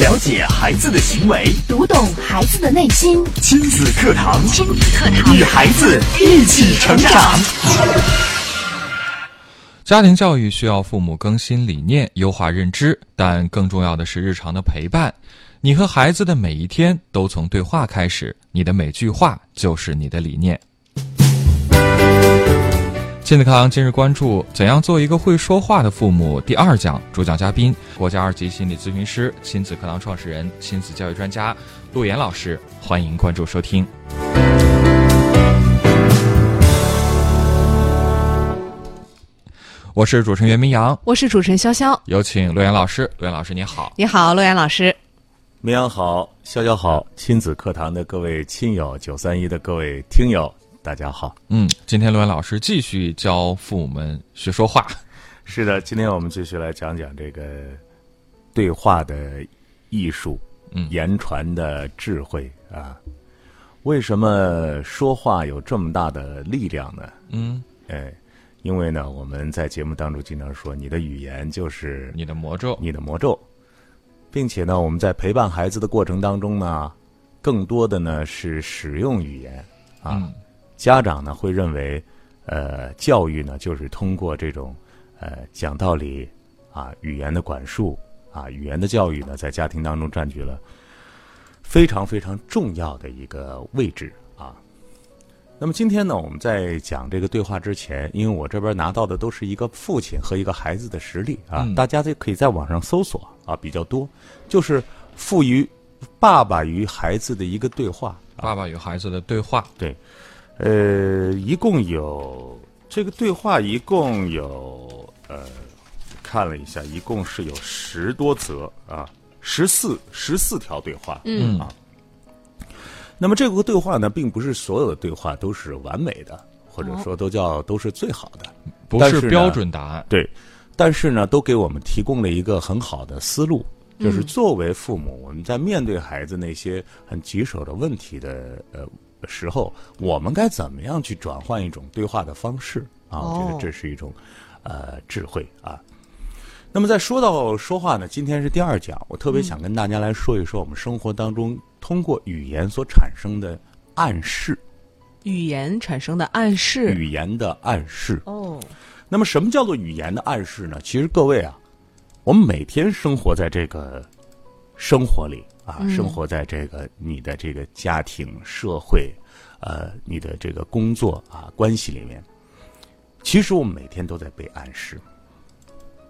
了解孩子的行为，读懂孩子的内心。亲子课堂，亲子课堂，与孩子一起成长。家庭教育需要父母更新理念、优化认知，但更重要的是日常的陪伴。你和孩子的每一天都从对话开始，你的每句话就是你的理念。亲子课堂今日关注：怎样做一个会说话的父母？第二讲主讲嘉宾：国家二级心理咨询师、亲子课堂创始人、亲子教育专家陆岩老师。欢迎关注收听。我是主持人袁明阳，我是主持人潇潇，有请陆岩老师。陆岩老师，你好。你好，陆岩老师。明阳好，潇潇好，亲子课堂的各位亲友，九三一的各位听友，大家好。嗯，今天陆岩老师继续教父母们学说话。是的，今天我们继续来讲讲这个对话的艺术，嗯，言传的智慧啊。为什么说话有这么大的力量呢？嗯，哎，因为呢，我们在节目当中经常说，你的语言就是你的魔咒，你的魔咒。并且呢，我们在陪伴孩子的过程当中呢，更多的呢是使用语言啊。家长呢会认为，呃，教育呢就是通过这种呃讲道理啊，语言的管束啊，语言的教育呢，在家庭当中占据了非常非常重要的一个位置啊。那么今天呢，我们在讲这个对话之前，因为我这边拿到的都是一个父亲和一个孩子的实例啊，大家就可以在网上搜索。啊，比较多，就是赋予爸爸与孩子的一个对话。爸爸与孩子的对话，对，呃，一共有这个对话，一共有呃，看了一下，一共是有十多则啊，十四十四条对话。嗯啊，那么这个对话呢，并不是所有的对话都是完美的，或者说都叫都是最好的，不是标准答案。对。但是呢，都给我们提供了一个很好的思路，就是作为父母，我们在面对孩子那些很棘手的问题的呃时候，我们该怎么样去转换一种对话的方式啊？我觉得这是一种呃智慧啊。那么在说到说话呢，今天是第二讲，我特别想跟大家来说一说我们生活当中通过语言所产生的暗示，语言产生的暗示，语言的暗示哦。那么，什么叫做语言的暗示呢？其实，各位啊，我们每天生活在这个生活里啊，生活在这个你的这个家庭、社会，呃，你的这个工作啊关系里面，其实我们每天都在被暗示，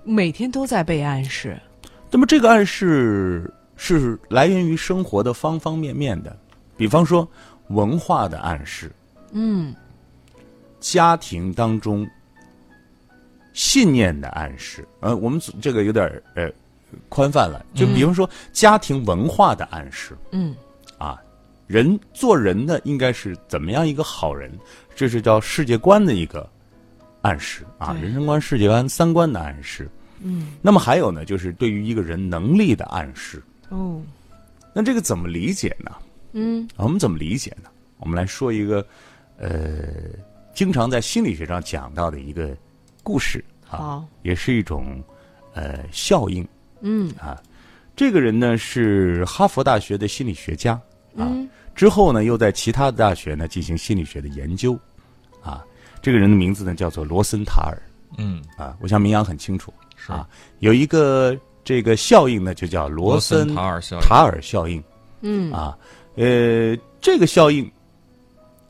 每天都在被暗示。那么，这个暗示是来源于生活的方方面面的，比方说文化的暗示，嗯，家庭当中。信念的暗示，呃，我们这个有点呃宽泛了，就比方说家庭文化的暗示，嗯，啊，人做人的应该是怎么样一个好人，这是叫世界观的一个暗示。啊，人生观、世界观、三观的暗示，嗯，那么还有呢，就是对于一个人能力的暗示，哦，那这个怎么理解呢？嗯，我们怎么理解呢？我们来说一个呃，经常在心理学上讲到的一个。故事。啊，也是一种呃效应。嗯啊，这个人呢是哈佛大学的心理学家啊，之后呢又在其他的大学呢进行心理学的研究啊。这个人的名字呢叫做罗森塔尔。嗯啊，我想明阳很清楚是啊。有一个这个效应呢，就叫罗森塔尔效应。塔尔效应。嗯啊，呃，这个效应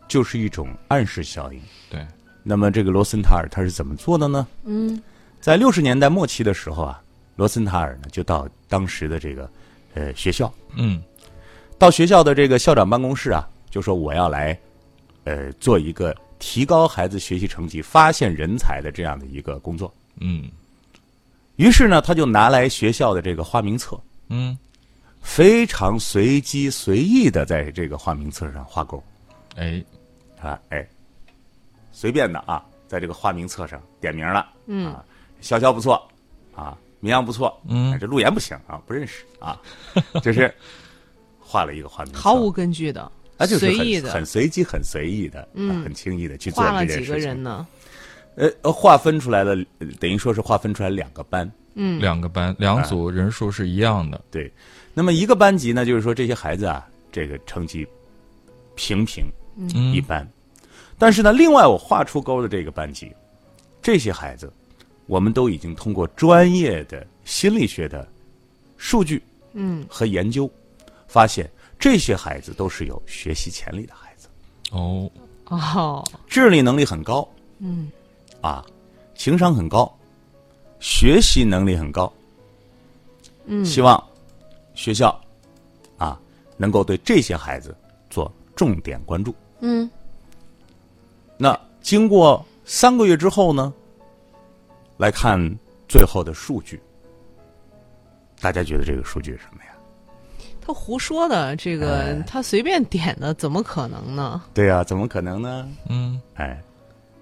就是一种暗示效应。对。那么这个罗森塔尔他是怎么做的呢？嗯，在六十年代末期的时候啊，罗森塔尔呢就到当时的这个呃学校，嗯，到学校的这个校长办公室啊，就说我要来呃做一个提高孩子学习成绩、发现人才的这样的一个工作。嗯，于是呢，他就拿来学校的这个花名册，嗯，非常随机随意的在这个花名册上画勾，哎，啊哎。随便的啊，在这个花名册上点名了，嗯，啊，潇潇不错，啊，明阳不错，嗯，这陆岩不行啊，不认识啊，就是画了一个画面，毫无根据的，啊，就是随意的，很随机、很随意的，嗯，很轻易的去做这件事情。几个人呢？呃，划分出来了，等于说是划分出来两个班嗯，两个班两组人数是一样的。对，那么一个班级呢，就是说这些孩子啊，这个成绩平平嗯一般，但是呢，另外我画出勾的这个班级，这些孩子，我们都已经通过专业的心理学的数据，嗯，和研究，发现这些孩子都是有学习潜力的孩子，哦，哦，智力能力很高，嗯，啊，情商很高，学习能力很高，嗯，希望学校啊能够对这些孩子做重点关注。嗯，那经过三个月之后呢，来看最后的数据，大家觉得这个数据是什么呀？他胡说的，这个、哎他随便点的，怎么可能呢？对呀、怎么可能呢？嗯哎，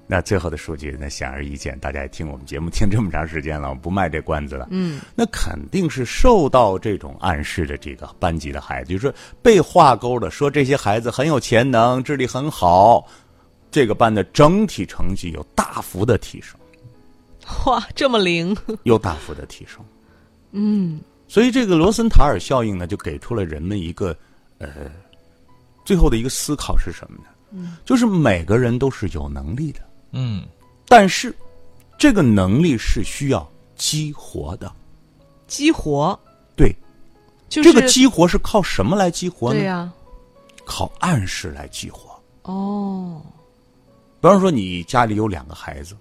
那最后的数据，那显而易见，大家也听我们节目听这么长时间了，我不卖这关子了。嗯，那肯定是受到这种暗示的这个班级的孩子，就是说被画勾的，说这些孩子很有潜能，智力很好，这个班的整体成绩有大幅的提升，哇，这么灵，又大幅的提升。嗯所以这个罗森塔尔效应呢，就给出了人们一个呃最后的一个思考是什么呢？嗯，就是每个人都是有能力的，嗯但是这个能力是需要激活的。激活，对，就是这个激活是靠什么来激活呢？对呀、靠暗示来激活。哦，比方说，你家里有两个孩子，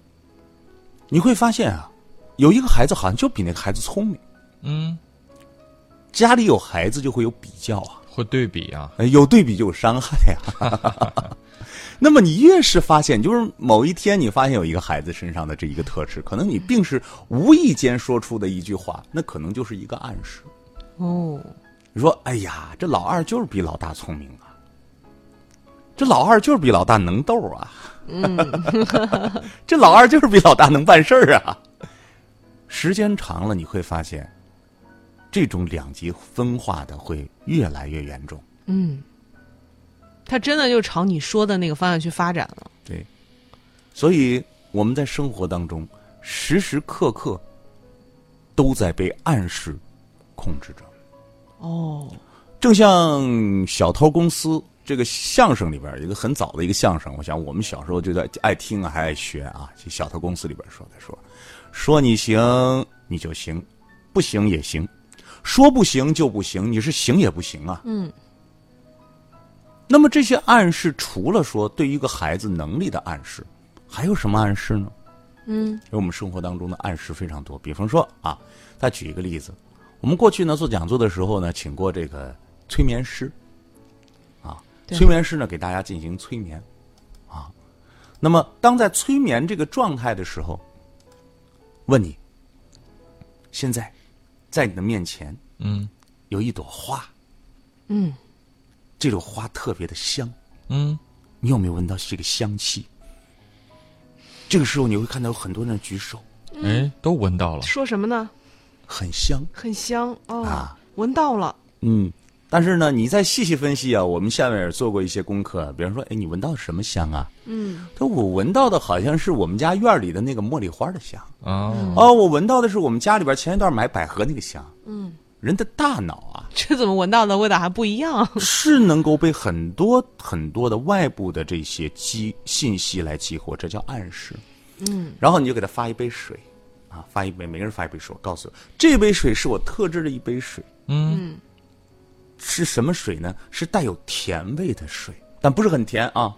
你会发现啊，有一个孩子好像就比那个孩子聪明。嗯，家里有孩子就会有比较啊，会对比啊。呃有对比就有伤害啊。那么你越是发现，就是某一天你发现有一个孩子身上的这一个特质，可能你并是无意间说出的一句话，那可能就是一个暗示。哦，你说：“哎呀，这老二就是比老大聪明啊，这老二就是比老大能斗啊，这老二就是比老大能办事儿啊。”时间长了，你会发现，这种两极分化的会越来越严重。嗯，他真的就朝你说的那个方向去发展了。对，所以我们在生活当中时时刻刻都在被暗示控制着。哦，正像《小偷公司》这个相声里边有一个很早的一个相声，我想我们小时候就在爱听啊，还爱学啊。《小偷公司》里边说的说，说你行你就行，不行也行，说不行就不行，你是行也不行啊。嗯，那么这些暗示，除了说对于一个孩子能力的暗示，还有什么暗示呢？嗯，因为我们生活当中的暗示非常多。比方说啊，再举一个例子，我们过去呢做讲座的时候呢，请过这个催眠师，催眠师呢给大家进行催眠，啊，那么当在催眠这个状态的时候，问你，现在在你的面前嗯。有一朵花，嗯，这朵花特别的香，嗯。你有没有闻到这个香气？这个时候你会看到有很多人举手，哎，都闻到了。说什么呢？很香。很香哦，啊。闻到了。嗯，但是呢，你再细细分析啊，我们下面也做过一些功课，比方说，哎，你闻到什么香啊？嗯，他说我闻到的好像是我们家院里的那个茉莉花的香。哦，哦，我闻到的是我们家里边前一段买百合那个香。嗯，人的大脑啊，这怎么闻到的味道还不一样？是能够被很多很多的外部的这些激信息来激活，这叫暗示。嗯，然后你就给他发一杯水，啊，发一杯，每个人发一杯水，我告诉我，这杯水是我特制的一杯水。嗯是什么水呢？是带有甜味的水，但不是很甜啊，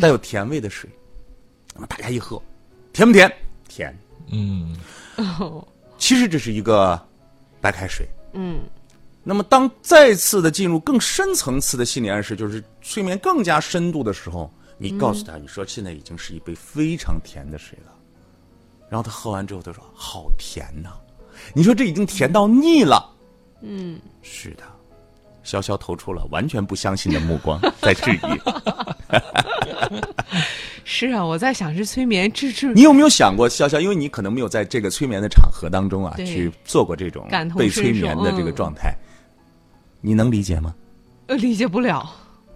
带有甜味的水。那么大家一喝，甜不甜？甜。嗯 其实这是一个白开水。嗯，那么当再次的进入更深层次的心理暗示，就是睡眠更加深度的时候，你告诉他，你说现在已经是一杯非常甜的水了，然后他喝完之后，他说好甜呐、你说这已经甜到腻了。嗯，是的。潇潇投出了完全不相信的目光，在质疑。是啊，我在想是催眠治治你有没有想过，潇潇？因为你可能没有在这个催眠的场合当中啊，去做过这种被催眠的这个嗯状态，你能理解吗？呃理解不了，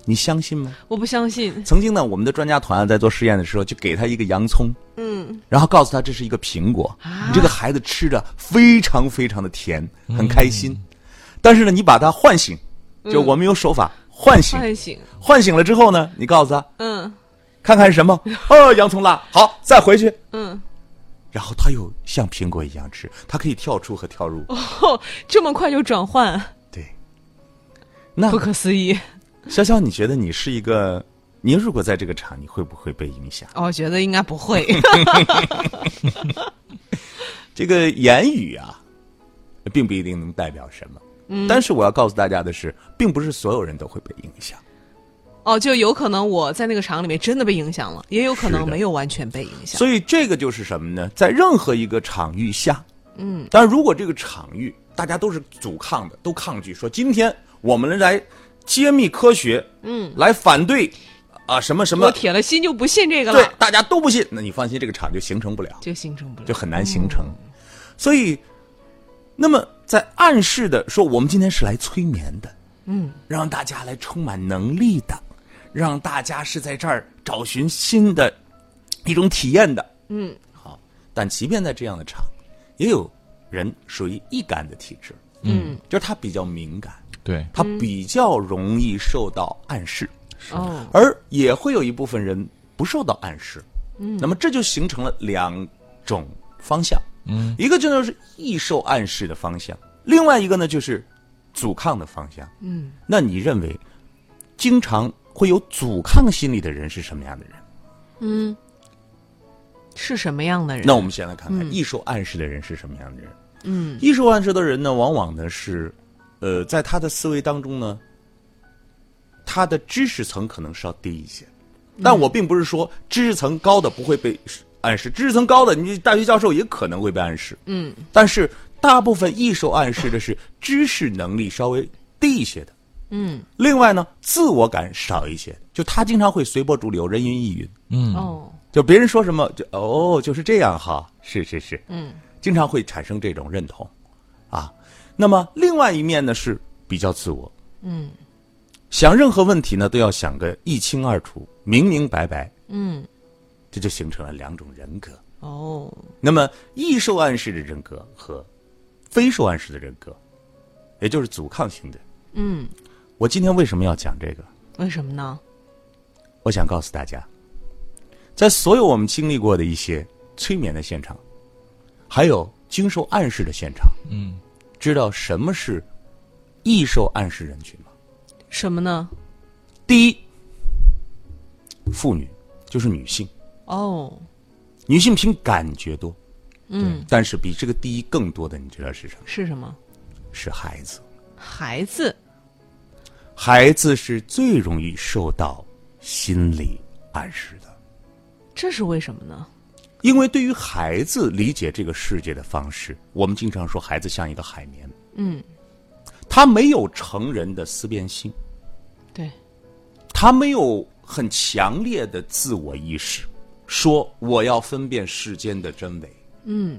你相信吗？我不相信。曾经呢，我们的专家团啊在做实验的时候，就给他一个洋葱，嗯，然后告诉他这是一个苹果，你这个孩子吃着非常非常的甜，很开心。但是呢，你把他唤醒，就我们有手法唤醒，唤醒，唤醒了之后呢，你告诉他，嗯看看是什么？哦，洋葱辣，好，再回去。嗯，然后他又像苹果一样吃，他可以跳出和跳入。哦，这么快就转换，对，那不可思议。潇潇，你觉得你是一个，您如果在这个场，你会不会被影响？哦我觉得应该不会。这个言语啊，并不一定能代表什么。嗯，但是我要告诉大家的是，并不是所有人都会被影响。哦，就有可能我在那个场里面真的被影响了，也有可能没有完全被影响。所以这个就是什么呢？在任何一个场域下，嗯，但如果这个场域大家都是阻抗的，都抗拒，说今天我们来揭秘科学，嗯，来反对啊什么什么我，铁了心就不信这个了对了，，大家都不信，那你放心，这个场就形成不了。就形成不了。就很难形成。所以，那么在暗示的说，我们今天是来催眠的，嗯，让大家来充满能力的，让大家是在这儿找寻新的一种体验的，嗯，好。但即便在这样的场，也有人属于易感的体质，嗯，就是他比较敏感，对，他比较容易受到暗示。哦，而也会有一部分人不受到暗示，嗯，那么这就形成了两种方向，嗯，一个就是易受暗示的方向，另外一个呢就是阻抗的方向，嗯，那你认为经常会有阻抗心理的人是什么样的人？嗯是什么样的人？那我们先来看看易受暗示的人是什么样的人。嗯，易受暗示的人呢，往往呢是，呃，在他的思维当中呢，他的知识层可能稍低一些。但我并不是说知识层高的不会被暗示，知识层高的你大学教授也可能会被暗示。嗯，但是大部分易受暗示的是知识能力稍微低一些的。嗯，另外呢，自我感少一些，就他经常会随波逐流，人云亦云。嗯，哦，就别人说什么就哦就是这样哈，是是是，嗯，经常会产生这种认同，啊，那么另外一面呢是比较自我，嗯，想任何问题呢都要想个一清二楚、明明白白，嗯，这就形成了两种人格。哦，那么易受暗示的人格和非受暗示的人格，也就是阻抗型的，嗯，我今天为什么要讲这个？为什么呢？我想告诉大家，在所有我们经历过的一些催眠的现场，还有经受暗示的现场，嗯，知道什么是易受暗示人群吗？什么呢？第一，妇女就是女性，哦，女性凭感觉多，嗯，但是比这个第一更多的，你知道是什么？是什么？是孩子。孩子。孩子是最容易受到心理暗示的，这是为什么呢？因为对于孩子理解这个世界的方式，我们经常说孩子像一个海绵，嗯，他没有成人的思辨性，对，他没有很强烈的自我意识，说我要分辨世间的真伪。嗯，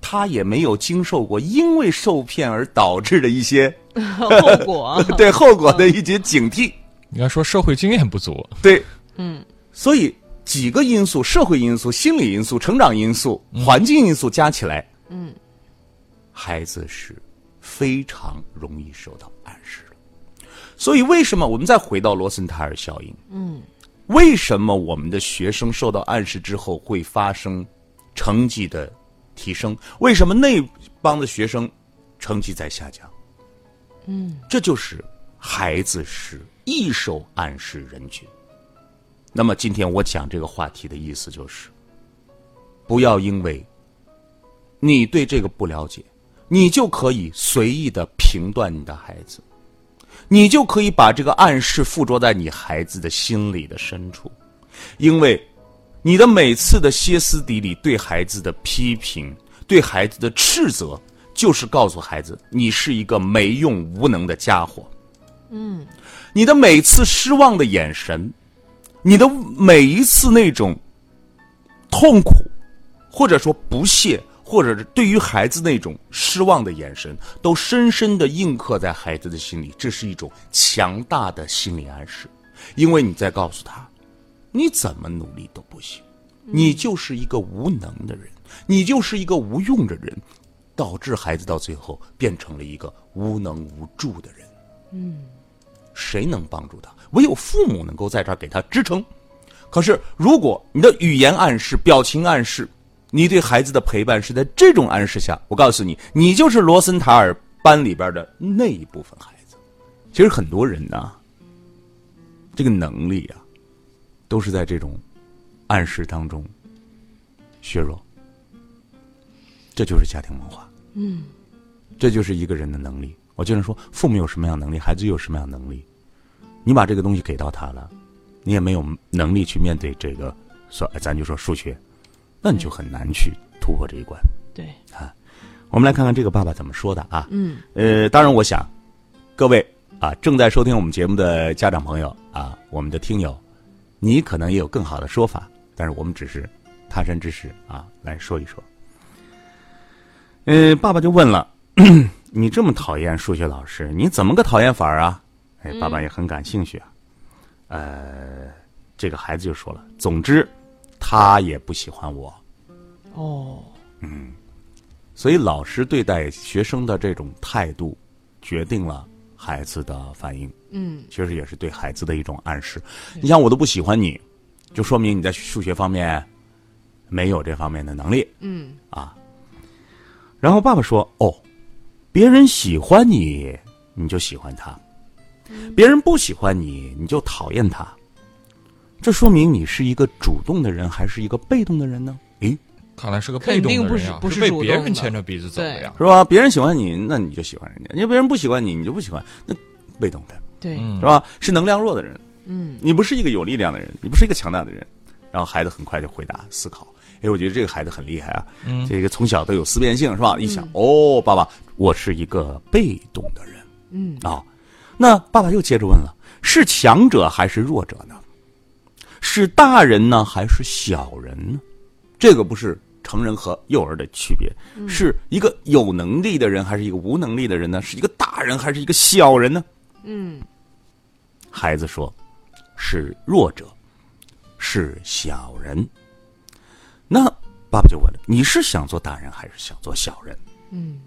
他也没有经受过因为受骗而导致的一些后果。对后果的一些警惕。应该说社会经验不足。对，嗯，所以几个因素：社会因素、心理因素、成长因素、环境因素加起来，嗯，孩子是非常容易受到暗示的。所以，为什么我们再回到罗森塔尔效应？嗯，为什么我们的学生受到暗示之后会发生成绩的提升？为什么那帮的学生成绩在下降？嗯，这就是孩子是易受暗示人群。那么今天我讲这个话题的意思就是，不要因为你对这个不了解，你就可以随意的评断你的孩子，你就可以把这个暗示附着在你孩子的心里的深处，因为你的每次的歇斯底里对孩子的批评、对孩子的斥责，就是告诉孩子你是一个没用无能的家伙。嗯，你的每次失望的眼神，你的每一次那种痛苦，或者说不屑，或者是对于孩子那种失望的眼神，都深深的印刻在孩子的心里。这是一种强大的心理暗示，因为你在告诉他，你怎么努力都不行。你就是一个无能的人，你就是一个无用的人，导致孩子到最后变成了一个无能无助的人。嗯，谁能帮助他？唯有父母能够在这儿给他支撑。可是，如果你的语言暗示、表情暗示，你对孩子的陪伴是在这种暗示下，我告诉你，你就是罗森塔尔班里边的那一部分孩子。其实很多人呢，这个能力啊，都是在这种暗示当中削弱。这就是家庭文化。嗯，这就是一个人的能力。我经常说，父母有什么样能力，孩子有什么样能力。你把这个东西给到他了。你也没有能力去面对这个，说咱就说数学，那你就很难去突破这一关。对啊，我们来看看这个爸爸怎么说的啊。嗯。呃，当然，我想各位啊，正在收听我们节目的家长朋友啊，我们的听友，你可能也有更好的说法，但是我们只是他山之石啊，来说一说。呃，爸爸就问了，你这么讨厌数学老师，你怎么个讨厌法啊？哎，爸爸也很感兴趣啊。呃，这个孩子就说了，总之，他也不喜欢我。哦，嗯，所以老师对待学生的这种态度，决定了孩子的反应。嗯，其实也是对孩子的一种暗示。你像我都不喜欢你，就说明你在数学方面没有这方面的能力。嗯，啊，然后爸爸说：“哦，别人喜欢你，你就喜欢他。”别人不喜欢你，你就讨厌他，这说明你是一个主动的人还是一个被动的人呢？诶，看来是个被动的人呀，不是被别人牵着鼻子走的呀，是吧？别人喜欢你，那你就喜欢人家；，因为别人不喜欢你，你就不喜欢，那被动的，对，是吧？是能量弱的人，嗯，你不是一个有力量的人，你不是一个强大的人。然后孩子很快就回答思考，哎，我觉得这个孩子很厉害啊，嗯，这个从小都有思辨性，是吧？一想，哦，爸爸，我是一个被动的人，嗯啊。那爸爸又接着问了：是强者还是弱者呢？是大人呢还是小人呢？这个不是成人和幼儿的区别，是一个有能力的人还是一个无能力的人呢？是一个大人还是一个小人呢？嗯，孩子说：“是弱者，是小人。”那爸爸就问了：“你是想做大人还是想做小人？”嗯，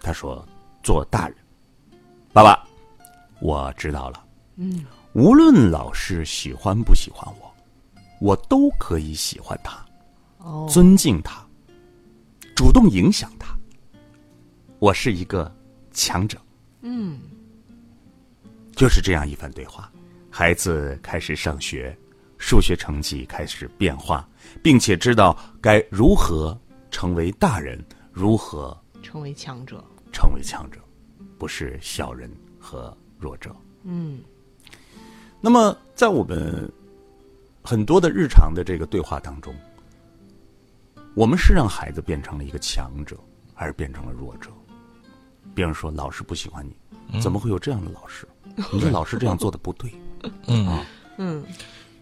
他说：“做大人。”爸爸。我知道了，嗯，无论老师喜欢不喜欢我，我都可以喜欢他，哦，尊敬他，主动影响他。我是一个强者，嗯，就是这样一番对话。孩子开始上学，数学成绩开始变化，并且知道该如何成为大人，如何成为强者，成为强者，不是小人和。弱者，嗯，那么在我们很多的日常的这个对话当中，我们是让孩子变成了一个强者，还是变成了弱者？别人说老师不喜欢你，怎么会有这样的老师？你说老师这样做的不对，嗯啊，嗯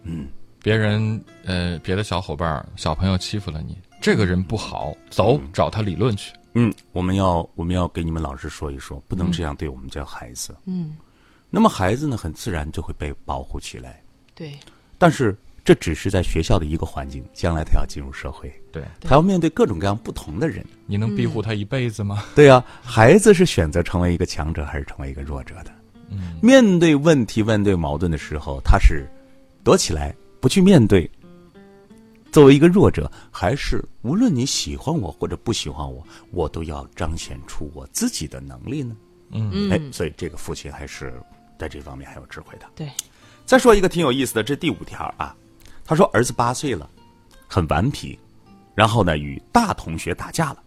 嗯，别人呃，别的小伙伴小朋友欺负了你，这个人不好，走找他理论去。嗯，我们要我们要给你们老师说一说，不能这样对我们家孩子。嗯。那么孩子呢，很自然就会被保护起来。对，但是这只是在学校的一个环境，将来他要进入社会，对，他要面对各种各样不同的人。你能庇护他一辈子吗？对呀，孩子是选择成为一个强者，还是成为一个弱者的？嗯，面对问题、面对矛盾的时候，他是躲起来不去面对，作为一个弱者，还是无论你喜欢我或者不喜欢我，我都要彰显出我自己的能力呢？嗯，哎，所以这个父亲还是。在这方面还有智慧的。对，再说一个挺有意思的，这第五条啊，他说儿子八岁了，很顽皮，然后呢与大同学打架了，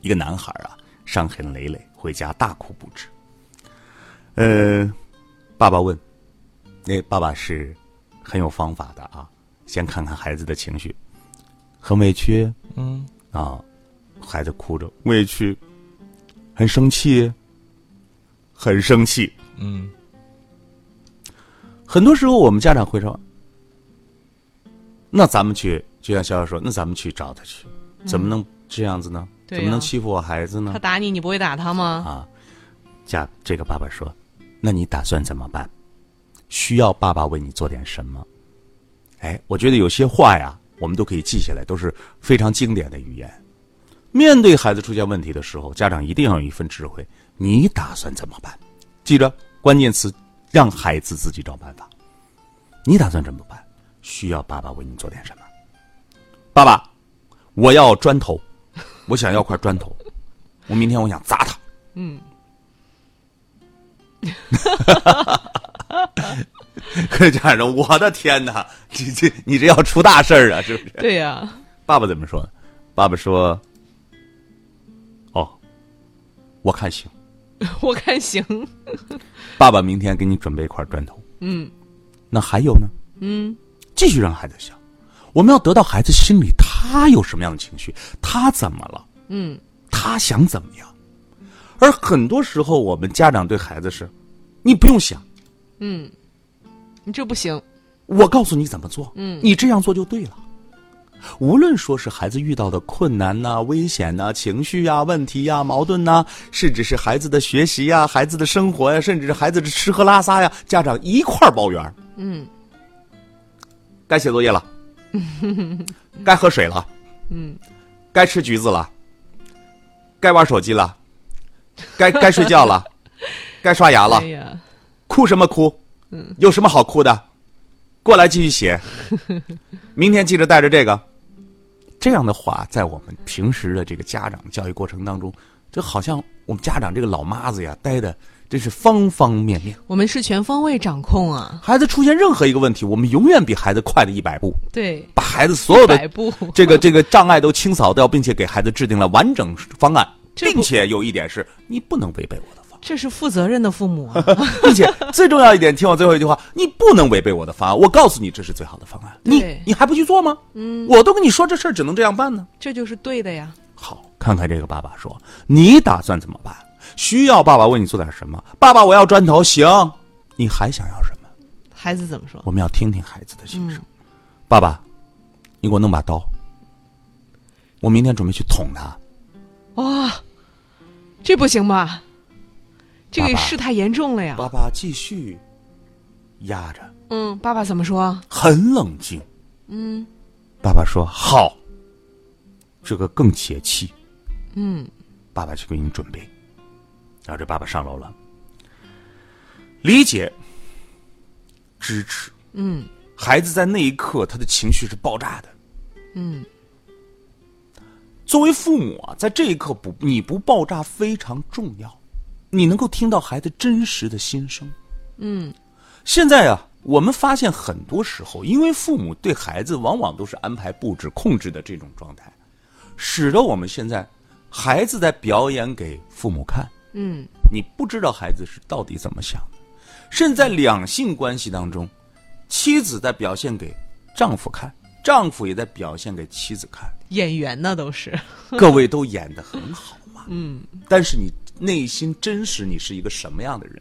一个男孩啊伤痕累累，回家大哭不止。呃，爸爸问，那爸爸是很有方法的啊，先看看孩子的情绪，很委屈，嗯。啊，孩子哭着委屈，很生气，很生气。嗯，很多时候我们家长会说：“那咱们去，就像小小说，那咱们去找他去，怎么能这样子呢？怎么能欺负我孩子呢？他打你，你不会打他吗？”啊，家这个爸爸说：“那你打算怎么办？需要爸爸为你做点什么？”哎，我觉得有些话呀，我们都可以记下来，都是非常经典的语言。面对孩子出现问题的时候，家长一定要有一份智慧。你打算怎么办？记着关键词，让孩子自己找办法。你打算怎么办？需要爸爸为你做点什么？爸爸，我要砖头，我想要块砖头，我明天我想砸他。嗯。可家长说：“我的天哪，你这你这要出大事儿啊，是不是？”对呀。爸爸怎么说？爸爸说。哦我看行，我看行。爸爸明天给你准备一块砖头。嗯，那还有呢？嗯，继续让孩子想，我们要得到孩子心里他有什么样的情绪，他怎么了？嗯，他想怎么样？而很多时候，我们家长对孩子是，你不用想，嗯，你这不行，我告诉你怎么做，嗯，你这样做就对了。无论说是孩子遇到的困难呐、危险呐、情绪呀、问题呀、矛盾呐，甚至是孩子的学习呀、孩子的生活呀，甚至是孩子的吃喝拉撒呀，家长一块儿包圆。嗯，该写作业了，该喝水了，嗯，该吃橘子了，该玩手机了，该该睡觉了，该刷牙了。哭什么哭？嗯，有什么好哭的？过来继续写。明天记着带着这个。这样的话，在我们平时的这个家长教育过程当中，就好像我们家长这个老妈子呀，待的真是方方面面。我们是全方位掌控啊！孩子出现任何一个问题，我们永远比孩子快了一百步。对，把孩子所有的这个这个障碍都清扫掉，并且给孩子制定了完整方案，并且有一点是，你不能违背我的。这是负责任的父母，并且最重要一点，听我最后一句话，你不能违背我的方案。我告诉你，这是最好的方案，你你还不去做吗？嗯，我都跟你说，这事儿只能这样办呢。这就是对的呀。好，看看这个爸爸说，你打算怎么办？需要爸爸为你做点什么？爸爸，我要砖头，行。你还想要什么？孩子怎么说？我们要听听孩子的心声。爸爸，你给我弄把刀，我明天准备去捅他。哇，这不行吧？这个事太严重了呀！爸爸继续压着。嗯，爸爸怎么说？很冷静。嗯，爸爸说好。这个更解气。嗯，爸爸去给你准备。然后这爸爸上楼了。理解，支持。嗯，孩子在那一刻他的情绪是爆炸的。嗯，作为父母啊，在这一刻不你不爆炸非常重要。你能够听到孩子真实的心声，嗯，现在啊，我们发现很多时候，因为父母对孩子往往都是安排布置、控制的这种状态，使得我们现在孩子在表演给父母看，嗯，你不知道孩子是到底怎么想的，甚至在两性关系当中，妻子在表现给丈夫看，丈夫也在表现给妻子看，演员呢都是，各位都演的很好嘛，嗯，但是你。内心真实，你是一个什么样的人？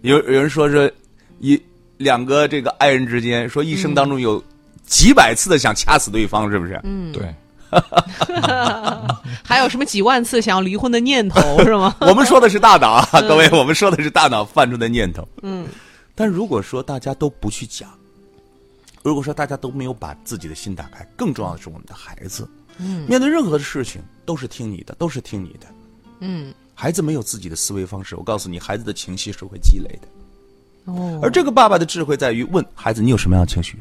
有有人说是，一两个这个爱人之间，说一生当中有几百次的想掐死对方，是不是？嗯，对。还有什么几万次想要离婚的念头，是吗？我们说的是大脑啊，各位，我们说的是大脑泛出的念头。嗯。但如果说大家都不去讲，如果说大家都没有把自己的心打开，更重要的是我们的孩子，嗯，面对任何的事情都是听你的，都是听你的。嗯，孩子没有自己的思维方式，我告诉你，孩子的情绪是会积累的。哦，而这个爸爸的智慧在于问孩子：你有什么样的情绪？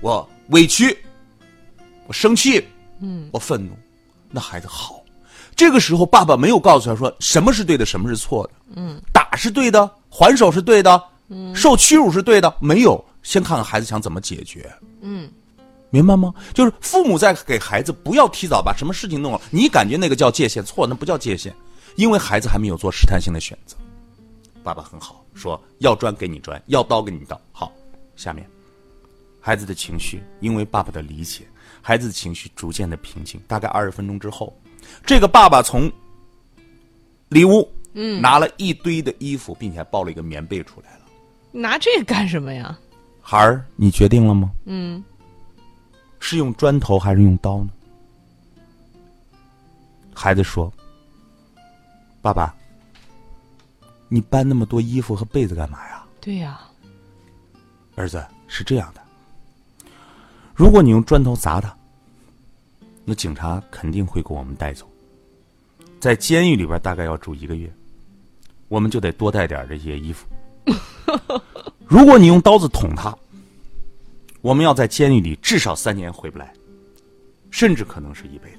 我委屈，我生气，嗯，我愤怒。那孩子好，这个时候爸爸没有告诉他说什么是对的，什么是错的。嗯，打是对的，还手是对的，嗯，受屈辱是对的，没有。先看看孩子想怎么解决。嗯。明白吗？就是父母在给孩子不要提早把什么事情弄了，你感觉那个叫界限，错，那不叫界限，因为孩子还没有做试探性的选择。爸爸很好，说要砖给你砖，要刀给你刀。好，下面，孩子的情绪，因为爸爸的理解，孩子的情绪逐渐的平静。大概二十分钟之后，这个爸爸从里屋嗯拿了一堆的衣服，并且抱了一个棉被出来了。拿这个干什么呀？孩儿，你决定了吗？嗯。是用砖头还是用刀呢？孩子说：“爸爸，你搬那么多衣服和被子干嘛呀？”对呀，儿子是这样的。如果你用砖头砸他，那警察肯定会给我们带走。在监狱里边大概要住一个月，我们就得多带点这些衣服。如果你用刀子捅他，我们要在监狱里至少三年回不来，甚至可能是一辈子。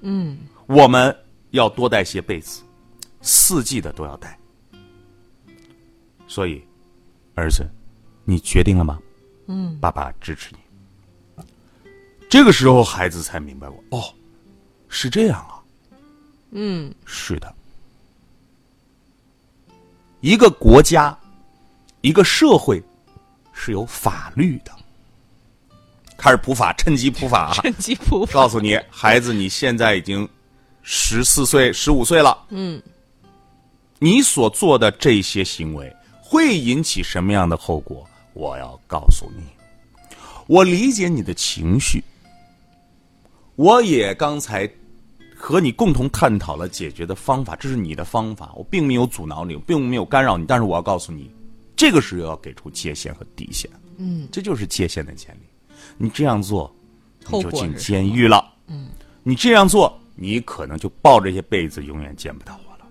嗯，我们要多带些被子，四季的都要带。所以，儿子，你决定了吗？嗯，爸爸支持你。这个时候，孩子才明白过，哦，是这样啊。嗯，是的。一个国家，一个社会，是有法律的。开始普法，趁机普法啊！趁机普法。告诉你，孩子，你现在已经十四岁、十五岁了。嗯，你所做的这些行为会引起什么样的后果？我要告诉你，我理解你的情绪，我也刚才和你共同探讨了解决的方法，这是你的方法，我并没有阻挠你，并没有干扰你，但是我要告诉你，这个时候要给出界限和底线。嗯，这就是界限的建立。你这样做，你就进监狱了。嗯，你这样做，你可能就抱这些被子，永远见不到我了。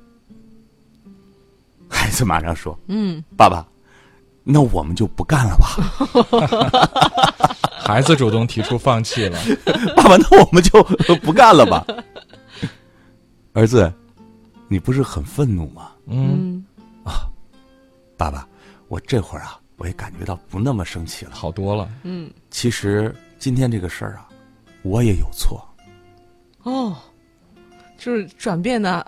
孩子马上说：“嗯，爸爸，那我们就不干了吧？孩子主动提出放弃了。爸爸，那我们就不干了吧？” 儿子，你不是很愤怒吗？嗯啊，爸爸，我这会儿啊，我也感觉到不那么生气了。好多了。嗯其实今天这个事儿啊，我也有错。哦，就是转变的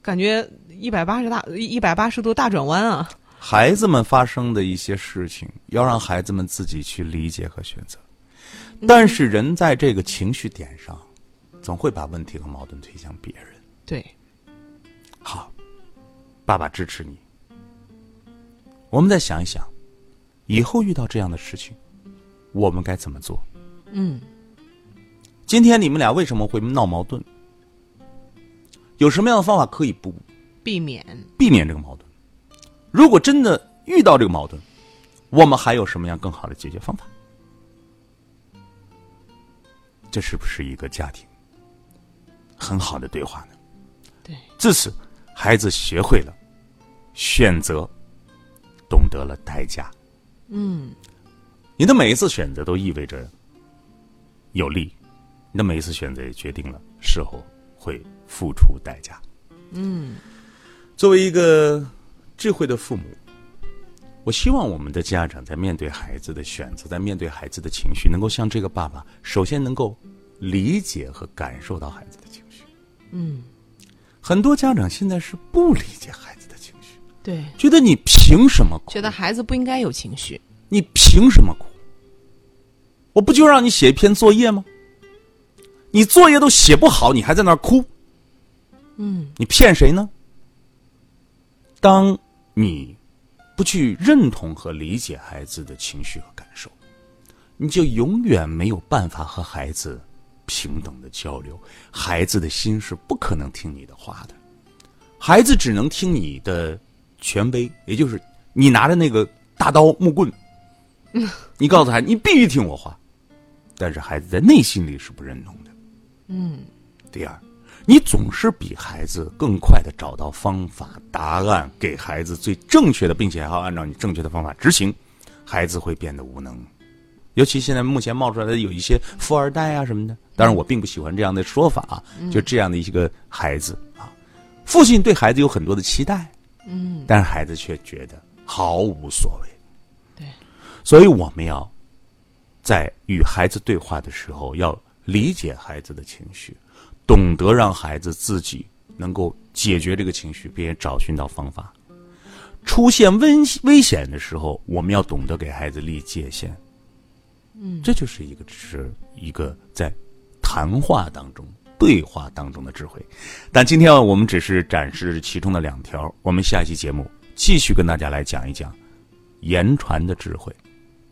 感觉，一百八十大一百八十度大转弯啊！孩子们发生的一些事情，要让孩子们自己去理解和选择。但是人在这个情绪点上，总会把问题和矛盾推向别人。对，好，爸爸支持你。我们再想一想，以后遇到这样的事情，我们该怎么做？嗯，今天你们俩为什么会闹矛盾？有什么样的方法可以不避免避免这个矛盾？如果真的遇到这个矛盾，我们还有什么样更好的解决方法？这是不是一个家庭很好的对话呢？对，自此，孩子学会了选择，懂得了代价。嗯，你的每一次选择都意味着有利，你的每一次选择也决定了事后会付出代价。嗯，作为一个智慧的父母，我希望我们的家长在面对孩子的选择，在面对孩子的情绪，能够像这个爸爸，首先能够理解和感受到孩子的情绪。嗯，很多家长现在是不理解孩子的情绪，对，觉得你凭什么哭？觉得孩子不应该有情绪。你凭什么哭？我不就让你写一篇作业吗？你作业都写不好，你还在那儿哭？嗯，你骗谁呢？当你不去认同和理解孩子的情绪和感受，你就永远没有办法和孩子平等的交流。孩子的心是不可能听你的话的，孩子只能听你的权威，也就是你拿着那个大刀木棍，你告诉孩子你必须听我话，但是孩子在内心里是不认同的。嗯，第二，你总是比孩子更快的找到方法、答案，给孩子最正确的，并且还要按照你正确的方法执行，孩子会变得无能。尤其现在目前冒出来的有一些富二代啊什么的，当然我并不喜欢这样的说法啊，就这样的一个孩子啊，父亲对孩子有很多的期待，嗯，但是孩子却觉得毫无所谓。对，所以我们要在与孩子对话的时候，要理解孩子的情绪，懂得让孩子自己能够解决这个情绪，并且找寻到方法。出现危危险的时候，我们要懂得给孩子立界限。嗯，这就是一个是一个在谈话当中、对话当中的智慧。但今天我们只是展示其中的两条，我们下一期节目继续跟大家来讲一讲言传的智慧、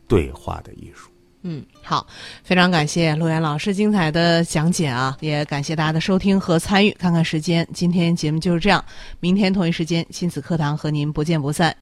对话的艺术。嗯，好，非常感谢陆岩老师精彩的讲解啊，也感谢大家的收听和参与。看看时间，今天节目就是这样，明天同一时间亲子课堂和您不见不散。